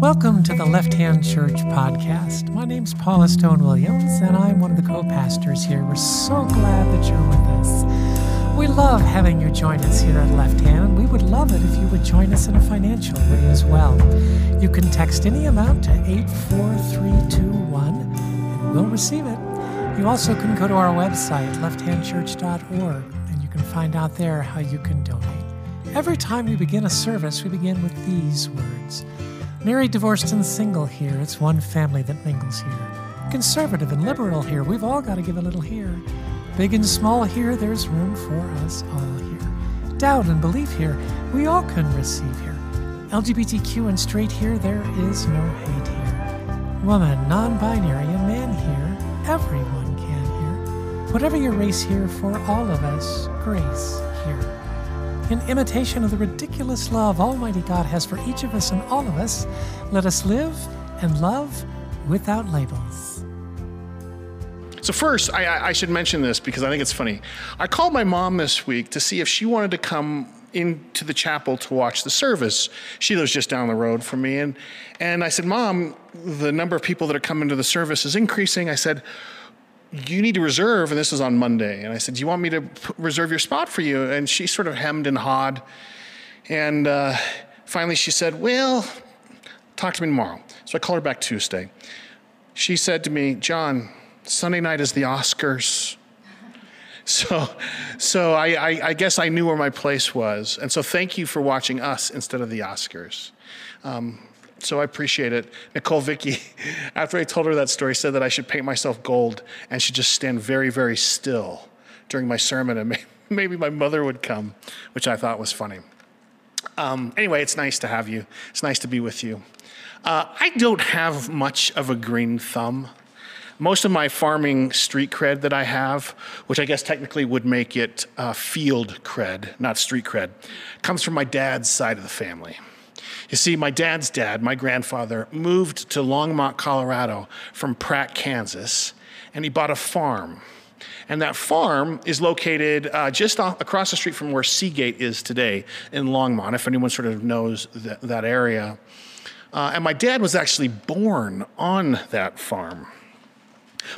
Welcome to the Left Hand Church podcast. My name's Paula Stone Williams, and I'm one of the co pastors here. We're so glad that you're with us. We love having you join us here at Left Hand, and we would love it if you would join us in a financial way as well. You can text any amount to 84321, and we'll receive it. You also can go to our website, lefthandchurch.org, and you can find out there how you can donate. Every time we begin a service, we begin with these words Married, divorced, and single here, it's one family that mingles here. Conservative and liberal here, we've all got to give a little here. Big and small here, there's room for us all here. Doubt and belief here, we all can receive here. LGBTQ and straight here, there is no hate here. Woman, non binary, and man here, everyone can here. Whatever your race here, for all of us, grace here in imitation of the ridiculous love Almighty God has for each of us and all of us, let us live and love without labels. So, first, I, I, should mention this because I think it's funny. I called my mom this week to see if she wanted to come into the chapel to watch the service. She lives just down the road from me. And, and I said, Mom, the number of people that are coming to the service is increasing. I said, you need to reserve, and this was on Monday. And I said, Do you want me to reserve your spot for you? And she sort of hemmed and hawed. And uh, finally she said, Well, talk to me tomorrow. So I called her back Tuesday. She said to me, John, Sunday night is the Oscars. So, so I, I, I guess I knew where my place was. And so thank you for watching us instead of the Oscars. Um, so I appreciate it. Nicole Vicky, after I told her that story, said that I should paint myself gold and should just stand very, very still during my sermon, and maybe my mother would come, which I thought was funny. Um, anyway, it's nice to have you. It's nice to be with you. Uh, I don't have much of a green thumb. Most of my farming street cred that I have, which I guess technically would make it uh, field cred, not street cred, comes from my dad's side of the family. You see, my dad's dad, my grandfather, moved to Longmont, Colorado from Pratt, Kansas, and he bought a farm. And that farm is located uh, just off, across the street from where Seagate is today in Longmont, if anyone sort of knows that, that area. Uh, and my dad was actually born on that farm.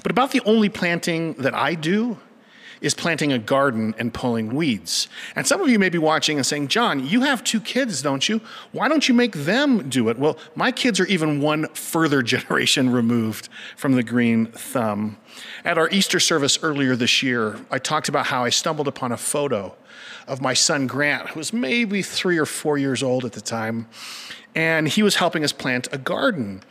But about the only planting that I do is planting a garden and pulling weeds. And some of you may be watching and saying, John, you have two kids, don't you? Why don't you make them do it? Well, my kids are even one further generation removed from the green thumb. At our Easter service earlier this year, I talked about how I stumbled upon a photo of my son Grant, who was maybe three or four years old at the time, and he was helping us plant a garden.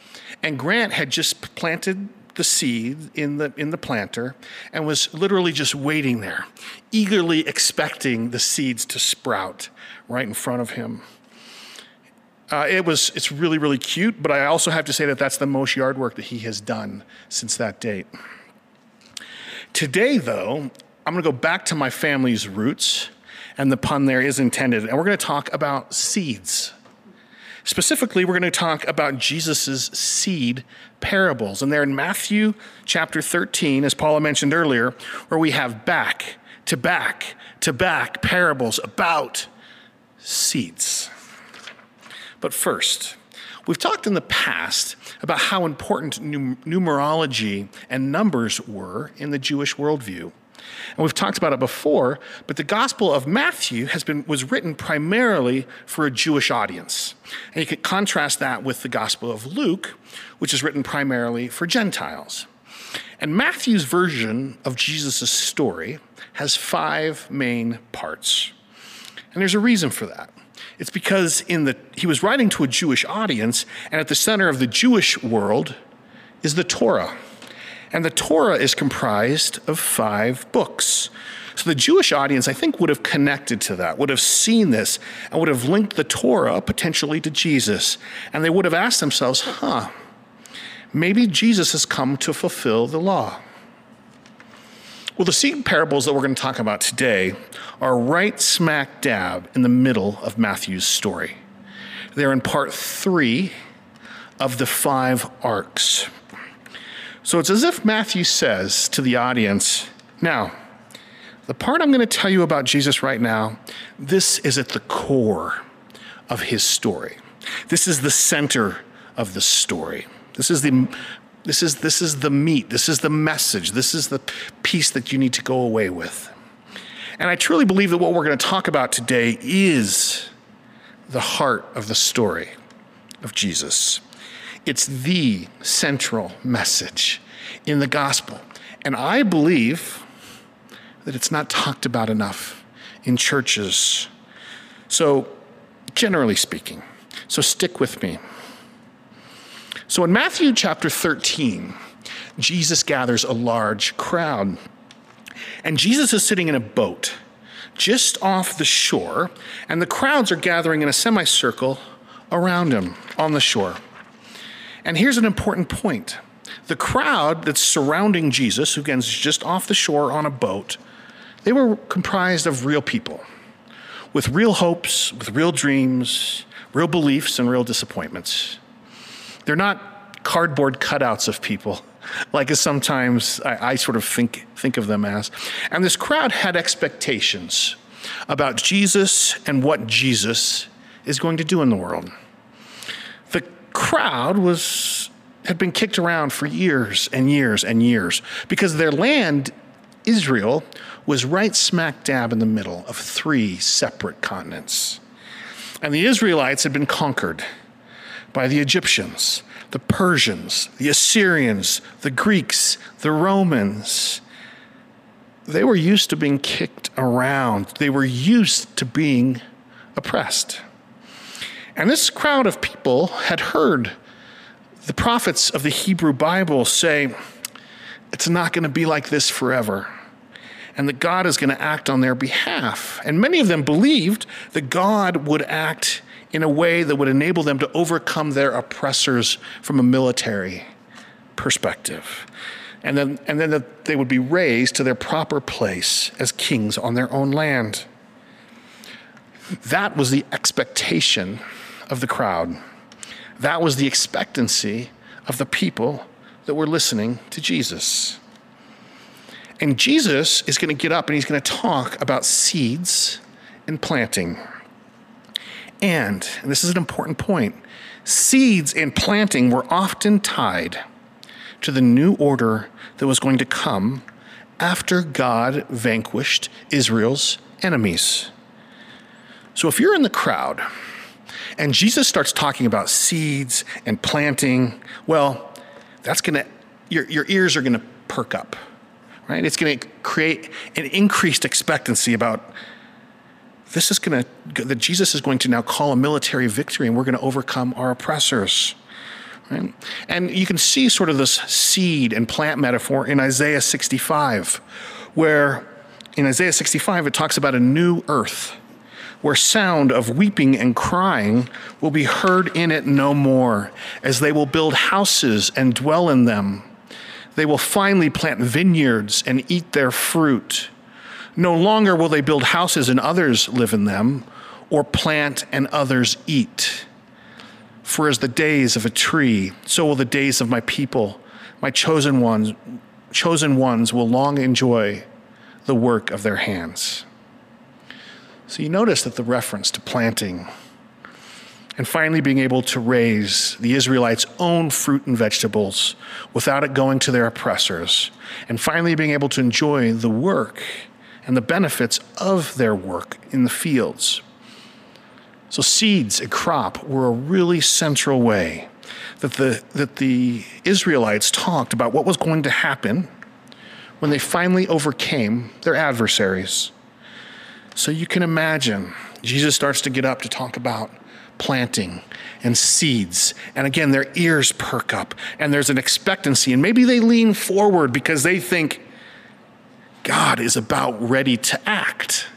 And Grant had just planted the seed in the, in the planter and was literally just waiting there, eagerly expecting the seeds to sprout right in front of him. Uh, it was, it's really, really cute, but I also have to say that that's the most yard work that he has done since that date. Today, though, I'm going to go back to my family's roots, and the pun there is intended, and we're going to talk about seeds. Specifically, we're going to talk about Jesus' seed parables. And they're in Matthew chapter 13, as Paula mentioned earlier, where we have back to back to back parables about seeds. But first, we've talked in the past about how important numerology and numbers were in the Jewish worldview. And we've talked about it before, but the Gospel of Matthew has been, was written primarily for a Jewish audience. And you could contrast that with the Gospel of Luke, which is written primarily for Gentiles. And Matthew's version of Jesus' story has five main parts. And there's a reason for that. It's because in the, he was writing to a Jewish audience, and at the center of the Jewish world is the Torah. And the Torah is comprised of five books. So the Jewish audience, I think, would have connected to that, would have seen this, and would have linked the Torah potentially to Jesus. And they would have asked themselves, huh, maybe Jesus has come to fulfill the law. Well, the seed parables that we're going to talk about today are right smack dab in the middle of Matthew's story. They're in part three of the five arcs. So it's as if Matthew says to the audience, now, the part I'm going to tell you about Jesus right now, this is at the core of his story. This is the center of the story. This is the this is this is the meat. This is the message. This is the piece that you need to go away with. And I truly believe that what we're going to talk about today is the heart of the story of Jesus. It's the central message in the gospel. And I believe that it's not talked about enough in churches. So, generally speaking, so stick with me. So, in Matthew chapter 13, Jesus gathers a large crowd. And Jesus is sitting in a boat just off the shore, and the crowds are gathering in a semicircle around him on the shore. And here's an important point the crowd that's surrounding Jesus, who again is just off the shore on a boat, they were comprised of real people with real hopes, with real dreams, real beliefs, and real disappointments. They're not cardboard cutouts of people, like as sometimes I, I, sort of think, think of them as. And this crowd had expectations about Jesus and what Jesus is going to do in the world. Crowd was had been kicked around for years and years and years because their land, Israel, was right smack dab in the middle of three separate continents. And the Israelites had been conquered by the Egyptians, the Persians, the Assyrians, the Greeks, the Romans. They were used to being kicked around, they were used to being oppressed. And this crowd of people had heard the prophets of the Hebrew Bible say, it's not going to be like this forever. And that God is going to act on their behalf. And many of them believed that God would act in a way that would enable them to overcome their oppressors from a military perspective. And then, and then that they would be raised to their proper place as kings on their own land. That was the expectation of the crowd. That was the expectancy of the people that were listening to Jesus. And Jesus is going to get up and he's going to talk about seeds and planting. And, and this is an important point, seeds and planting were often tied to the new order that was going to come after God vanquished Israel's enemies. So if you're in the crowd and Jesus starts talking about seeds and planting, well, that's going to, your, your ears are going to perk up, right? It's going to create an increased expectancy about this is going to, that Jesus is going to now call a military victory and we're going to overcome our oppressors. Right? And you can see sort of this seed and plant metaphor in Isaiah 65, where in Isaiah 65 it talks about a new earth where sound of weeping and crying will be heard in it no more, as they will build houses and dwell in them. They will finally plant vineyards and eat their fruit. No longer will they build houses and others live in them, or plant and others eat. For as the days of a tree, so will the days of my people, my chosen ones, chosen ones will long enjoy the work of their hands. So you notice that the reference to planting and finally being able to raise the Israelites' own fruit and vegetables without it going to their oppressors, and finally being able to enjoy the work and the benefits of their work in the fields. So, seeds a crop were a really central way that the, that the Israelites talked about what was going to happen when they finally overcame their adversaries. So, you can imagine Jesus starts to get up to talk about planting and seeds. And again, their ears perk up and there's an expectancy. And maybe they lean forward because they think God is about ready to act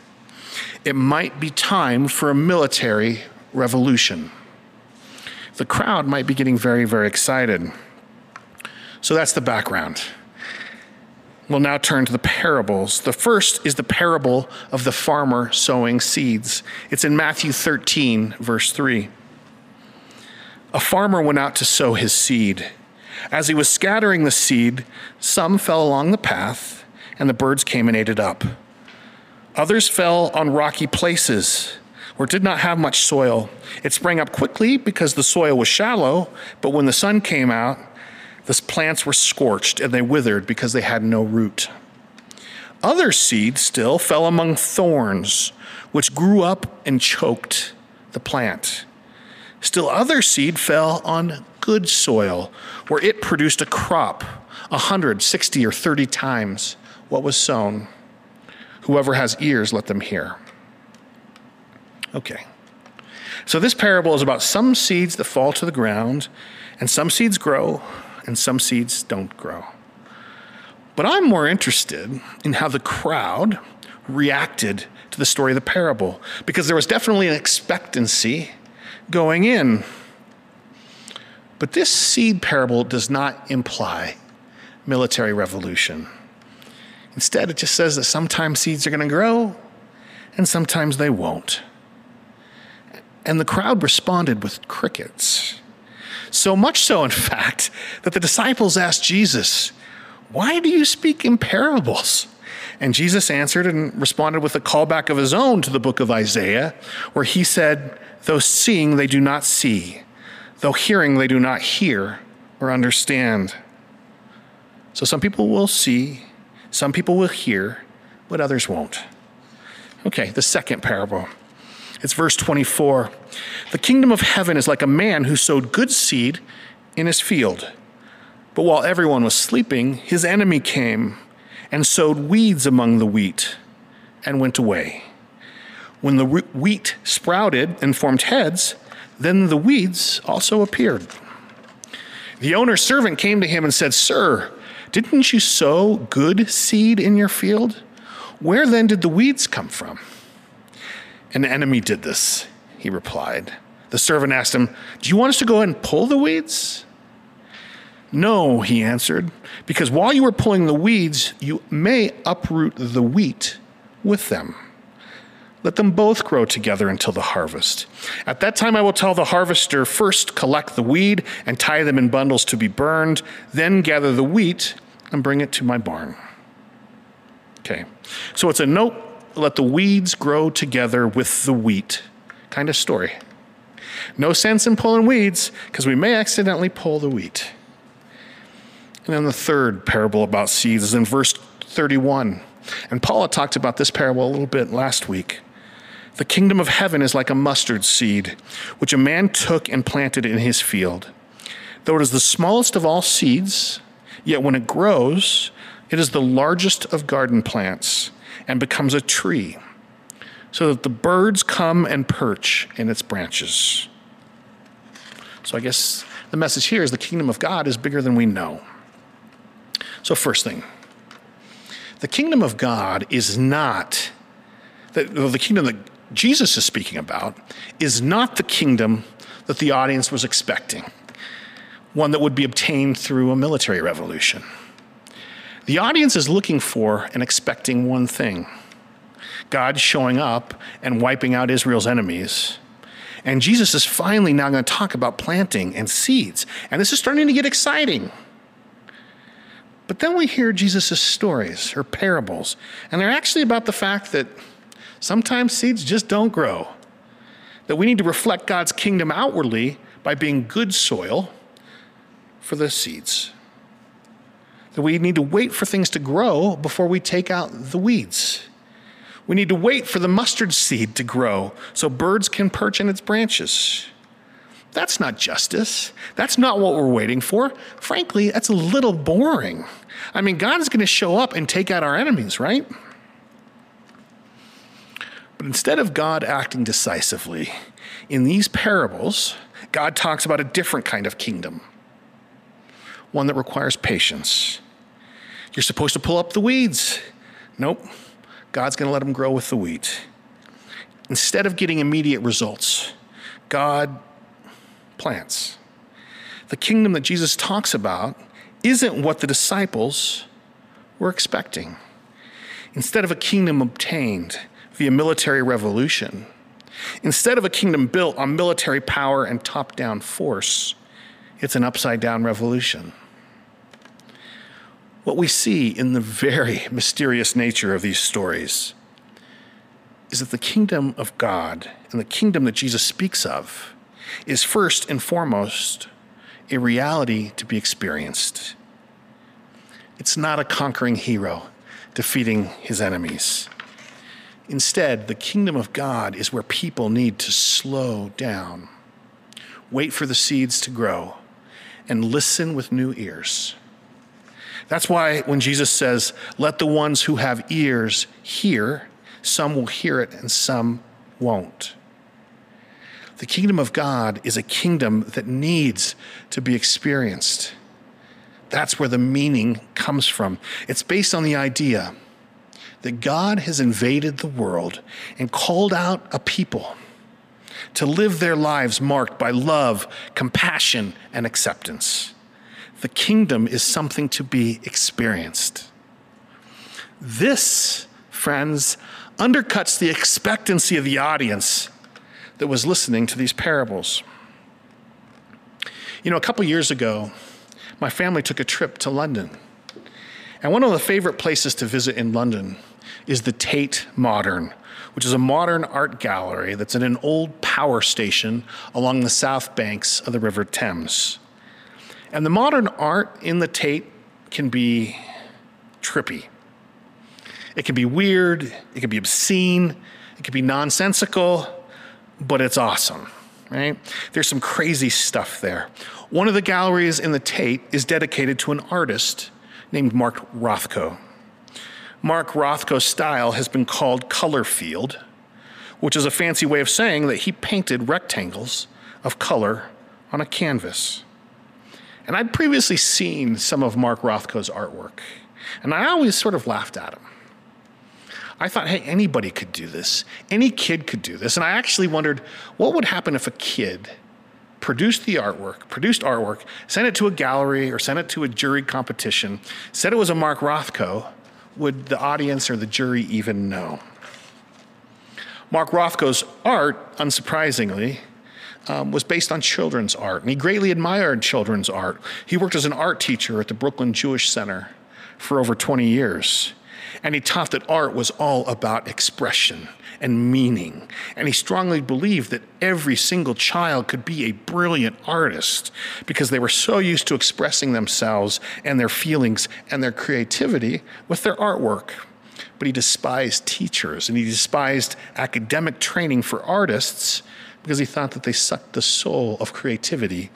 it might be time for a military revolution. The crowd might be getting very, very excited. So that's the background. We'll now turn to the parables. The first is the parable of the farmer sowing seeds. It's in Matthew 13, verse 3. A farmer went out to sow his seed. As he was scattering the seed, some fell along the path, and the birds came and ate it up. Others fell on rocky places it did not have much soil. It sprang up quickly because the soil was shallow, but when the sun came out, the plants were scorched and they withered because they had no root. Other seed still fell among thorns, which grew up and choked the plant. Still, other seed fell on good soil, where it produced a crop a hundred, sixty, or thirty times what was sown. Whoever has ears, let them hear. Okay. So, this parable is about some seeds that fall to the ground, and some seeds grow, and some seeds don't grow. But I'm more interested in how the crowd reacted to the story of the parable, because there was definitely an expectancy going in. But this seed parable does not imply military revolution. Instead, it just says that sometimes seeds are going to grow and sometimes they won't. And the crowd responded with crickets. So much so, in fact, that the disciples asked Jesus, Why do you speak in parables? And Jesus answered and responded with a callback of his own to the book of Isaiah, where he said, Though seeing, they do not see, though hearing, they do not hear or understand. So some people will see, some people will hear, but others won't. Okay, the second parable. It's verse 24. The kingdom of heaven is like a man who sowed good seed in his field. But while everyone was sleeping, his enemy came and sowed weeds among the wheat and went away. When the wheat sprouted and formed heads, then the weeds also appeared. The owner's servant came to him and said, Sir, didn't you sow good seed in your field? Where then did the weeds come from? An enemy did this, he replied. The servant asked him, Do you want us to go and pull the weeds? No, he answered, because while you are pulling the weeds, you may uproot the wheat with them. Let them both grow together until the harvest. At that time, I will tell the harvester first collect the weed and tie them in bundles to be burned, then gather the wheat and bring it to my barn. Okay, so it's a note let the weeds grow together with the wheat kind of story. No sense in pulling weeds because we may accidentally pull the wheat. And then the third parable about seeds is in verse 31. And Paula talked about this parable a little bit last week. The kingdom of heaven is like a mustard seed, which a man took and planted in his field. Though it is the smallest of all seeds, yet when it grows, it is the largest of garden plants and becomes a tree, so that the birds come and perch in its branches. So I guess the message here is the kingdom of God is bigger than we know. So, first thing, the kingdom of God is not, the, the kingdom that Jesus is speaking about is not the kingdom that the audience was expecting, one that would be obtained through a military revolution. The audience is looking for and expecting one thing God showing up and wiping out Israel's enemies. And Jesus is finally now going to talk about planting and seeds. And this is starting to get exciting. But then we hear Jesus' stories or parables, and they're actually about the fact that sometimes seeds just don't grow. That we need to reflect God's kingdom outwardly by being good soil for the seeds that we need to wait for things to grow before we take out the weeds. We need to wait for the mustard seed to grow so birds can perch in its branches. That's not justice. That's not what we're waiting for. Frankly, that's a little boring. I mean, God is going to show up and take out our enemies, right? But instead of God acting decisively, in these parables, God talks about a different kind of kingdom one that requires patience. You're supposed to pull up the weeds. Nope. God's going to let them grow with the wheat. Instead of getting immediate results, God plants. The kingdom that Jesus talks about isn't what the disciples were expecting. Instead of a kingdom obtained via military revolution, instead of a kingdom built on military power and top down force, it's an upside down revolution what we see in the very mysterious nature of these stories is that the kingdom of God and the kingdom that Jesus speaks of is first and foremost a reality to be experienced. It's not a conquering hero defeating his enemies. Instead, the kingdom of God is where people need to slow down, wait for the seeds to grow, and listen with new ears. That's why when Jesus says, Let the ones who have ears hear, some will hear it and some won't. The kingdom of God is a kingdom that needs to be experienced. That's where the meaning comes from. It's based on the idea that God has invaded the world and called out a people to live their lives marked by love, compassion, and acceptance. The kingdom is something to be experienced. This, friends, undercuts the expectancy of the audience that was listening to these parables. You know, a couple years ago, my family took a trip to London. And one of the favorite places to visit in London is the Tate Modern, which is a modern art gallery that's in an old power station along the south banks of the River Thames. And the modern art in the Tate can be trippy. It can be weird, it can be obscene, it can be nonsensical, but it's awesome, right? There's some crazy stuff there. One of the galleries in the Tate is dedicated to an artist named Mark Rothko. Mark Rothko's style has been called color field, which is a fancy way of saying that he painted rectangles of color on a canvas. And I'd previously seen some of Mark Rothko's artwork, and I always sort of laughed at him. I thought, hey, anybody could do this. Any kid could do this. And I actually wondered what would happen if a kid produced the artwork, produced artwork, sent it to a gallery or sent it to a jury competition, said it was a Mark Rothko, would the audience or the jury even know? Mark Rothko's art, unsurprisingly, um, was based on children's art, and he greatly admired children's art. He worked as an art teacher at the Brooklyn Jewish Center for over 20 years. And he taught that art was all about expression and meaning. And he strongly believed that every single child could be a brilliant artist because they were so used to expressing themselves and their feelings and their creativity with their artwork. But he despised teachers and he despised academic training for artists because he thought that they sucked the soul of creativity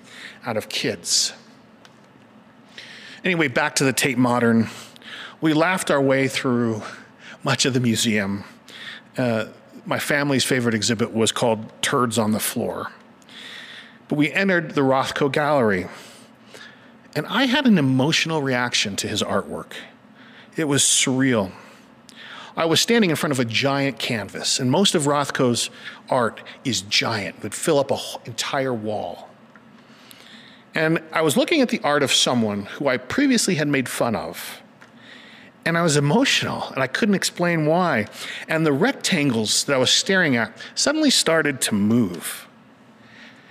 out of kids. Anyway, back to the Tate Modern we laughed our way through much of the museum. Uh, my family's favorite exhibit was called Turds on the Floor. But we entered the Rothko Gallery, and I had an emotional reaction to his artwork. It was surreal. I was standing in front of a giant canvas, and most of Rothko's art is giant, would fill up an entire wall. And I was looking at the art of someone who I previously had made fun of and I was emotional and I couldn't explain why. And the rectangles that I was staring at suddenly started to move.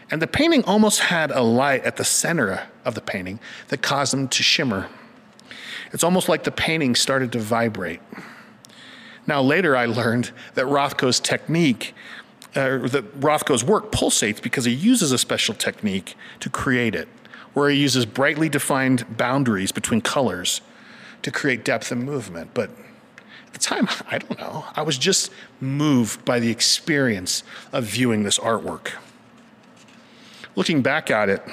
And the painting almost had a light at the center of the painting that caused them to shimmer. It's almost like the painting started to vibrate. Now, later I learned that Rothko's technique, uh, that Rothko's work pulsates because he uses a special technique to create it, where he uses brightly defined boundaries between colors to create depth and movement. But at the time, I don't know. I was just moved by the experience of viewing this artwork. Looking back at it,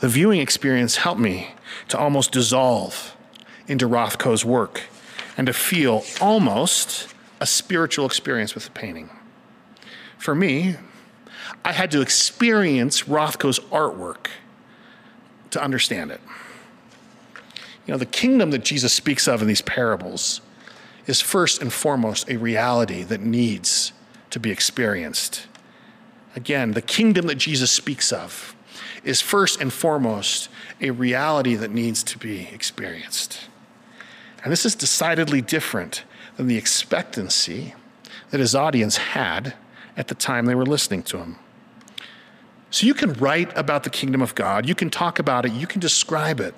the viewing experience helped me to almost dissolve into Rothko's work and to feel almost a spiritual experience with the painting. For me, I had to experience Rothko's artwork to understand it. You know, the kingdom that Jesus speaks of in these parables is first and foremost a reality that needs to be experienced. Again, the kingdom that Jesus speaks of is first and foremost a reality that needs to be experienced. And this is decidedly different than the expectancy that his audience had at the time they were listening to him. So you can write about the kingdom of God, you can talk about it, you can describe it.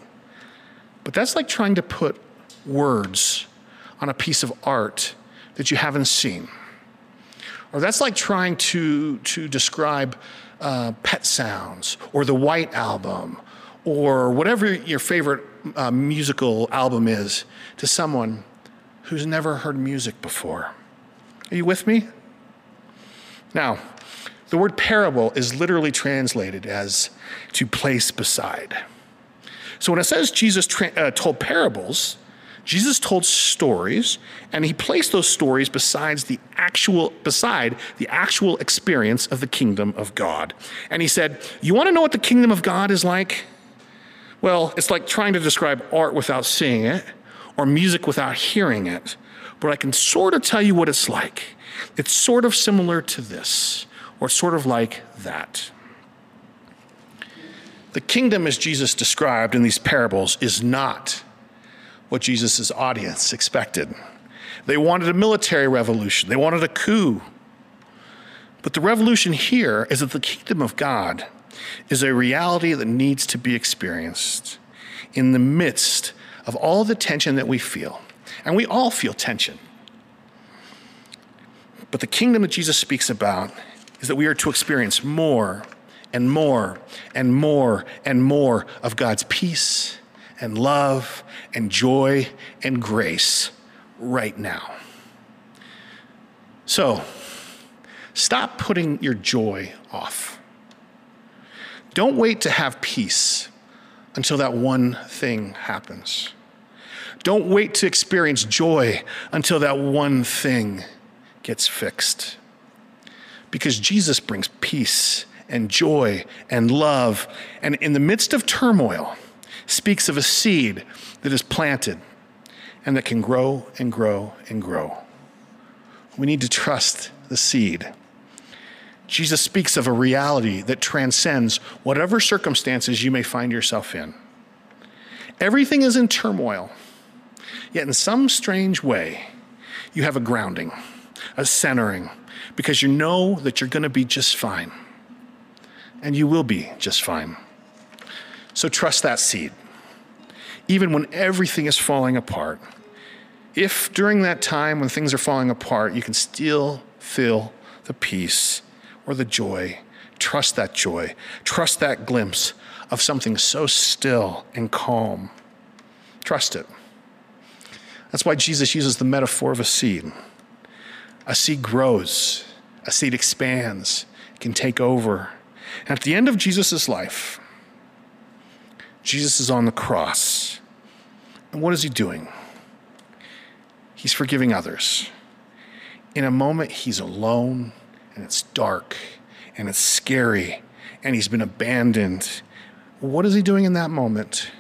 But that's like trying to put words on a piece of art that you haven't seen. Or that's like trying to, to describe uh, Pet Sounds or the White Album or whatever your favorite uh, musical album is to someone who's never heard music before. Are you with me? Now, the word parable is literally translated as to place beside. So when it says Jesus tra- uh, told parables, Jesus told stories, and he placed those stories besides the actual beside the actual experience of the kingdom of God. And he said, "You want to know what the kingdom of God is like? Well, it's like trying to describe art without seeing it or music without hearing it. But I can sort of tell you what it's like. It's sort of similar to this, or sort of like that." The kingdom, as Jesus described in these parables, is not what Jesus' audience expected. They wanted a military revolution, they wanted a coup. But the revolution here is that the kingdom of God is a reality that needs to be experienced in the midst of all the tension that we feel. And we all feel tension. But the kingdom that Jesus speaks about is that we are to experience more and more and more and more of God's peace and love and joy and grace right now. So, stop putting your joy off. Don't wait to have peace until that one thing happens. Don't wait to experience joy until that one thing gets fixed. Because Jesus brings peace and joy and love, and in the midst of turmoil, speaks of a seed that is planted and that can grow and grow and grow. We need to trust the seed. Jesus speaks of a reality that transcends whatever circumstances you may find yourself in. Everything is in turmoil, yet in some strange way, you have a grounding, a centering, because you know that you're going to be just fine. And you will be just fine. So trust that seed. Even when everything is falling apart, if during that time when things are falling apart, you can still feel the peace or the joy, trust that joy, trust that glimpse of something so still and calm. Trust it. That's why Jesus uses the metaphor of a seed. A seed grows, a seed expands, it can take over. And at the end of Jesus' life, Jesus is on the cross. And what is he doing? He's forgiving others. In a moment, he's alone and it's dark and it's scary and he's been abandoned. What is he doing in that moment?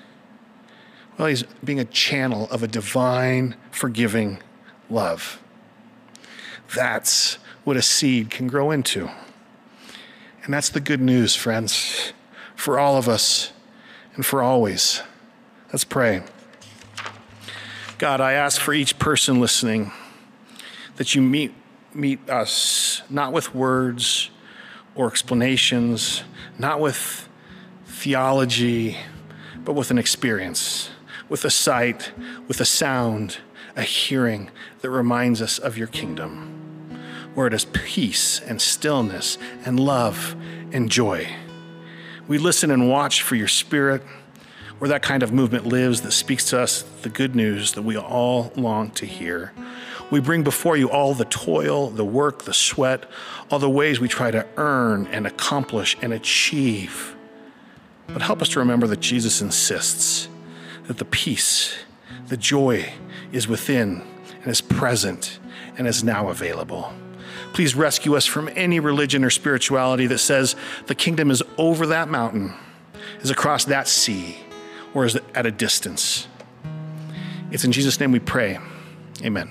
Well, he's being a channel of a divine, forgiving love. That's what a seed can grow into. And that's the good news, friends, for all of us and for always. Let's pray. God, I ask for each person listening that you meet, meet us not with words or explanations, not with theology, but with an experience, with a sight, with a sound, a hearing that reminds us of your kingdom, where it is peace and stillness and love and joy. We listen and watch for your spirit, where that kind of movement lives that speaks to us the good news that we all long to hear. We bring before you all the toil, the work, the sweat, all the ways we try to earn and accomplish and achieve. But help us to remember that Jesus insists that the peace, the joy is within and is present and is now available. Please rescue us from any religion or spirituality that says the kingdom is over that mountain, is across that sea, or is it at a distance. It's in Jesus' name we pray. Amen.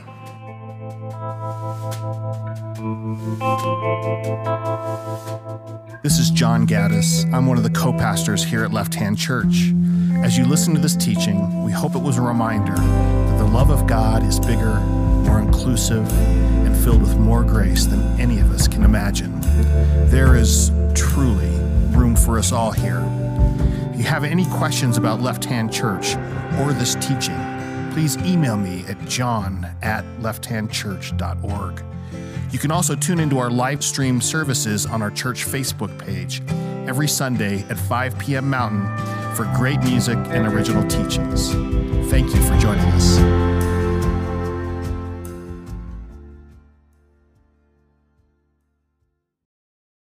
This is John Gaddis. I'm one of the co pastors here at Left Hand Church. As you listen to this teaching, we hope it was a reminder that the love of God is bigger, more inclusive, and filled with more grace than any of us can imagine. There is truly room for us all here. Have any questions about Left Hand Church or this teaching, please email me at john at lefthandchurch.org. You can also tune into our live stream services on our church Facebook page every Sunday at 5 p.m. Mountain for great music and original teachings. Thank you for joining us.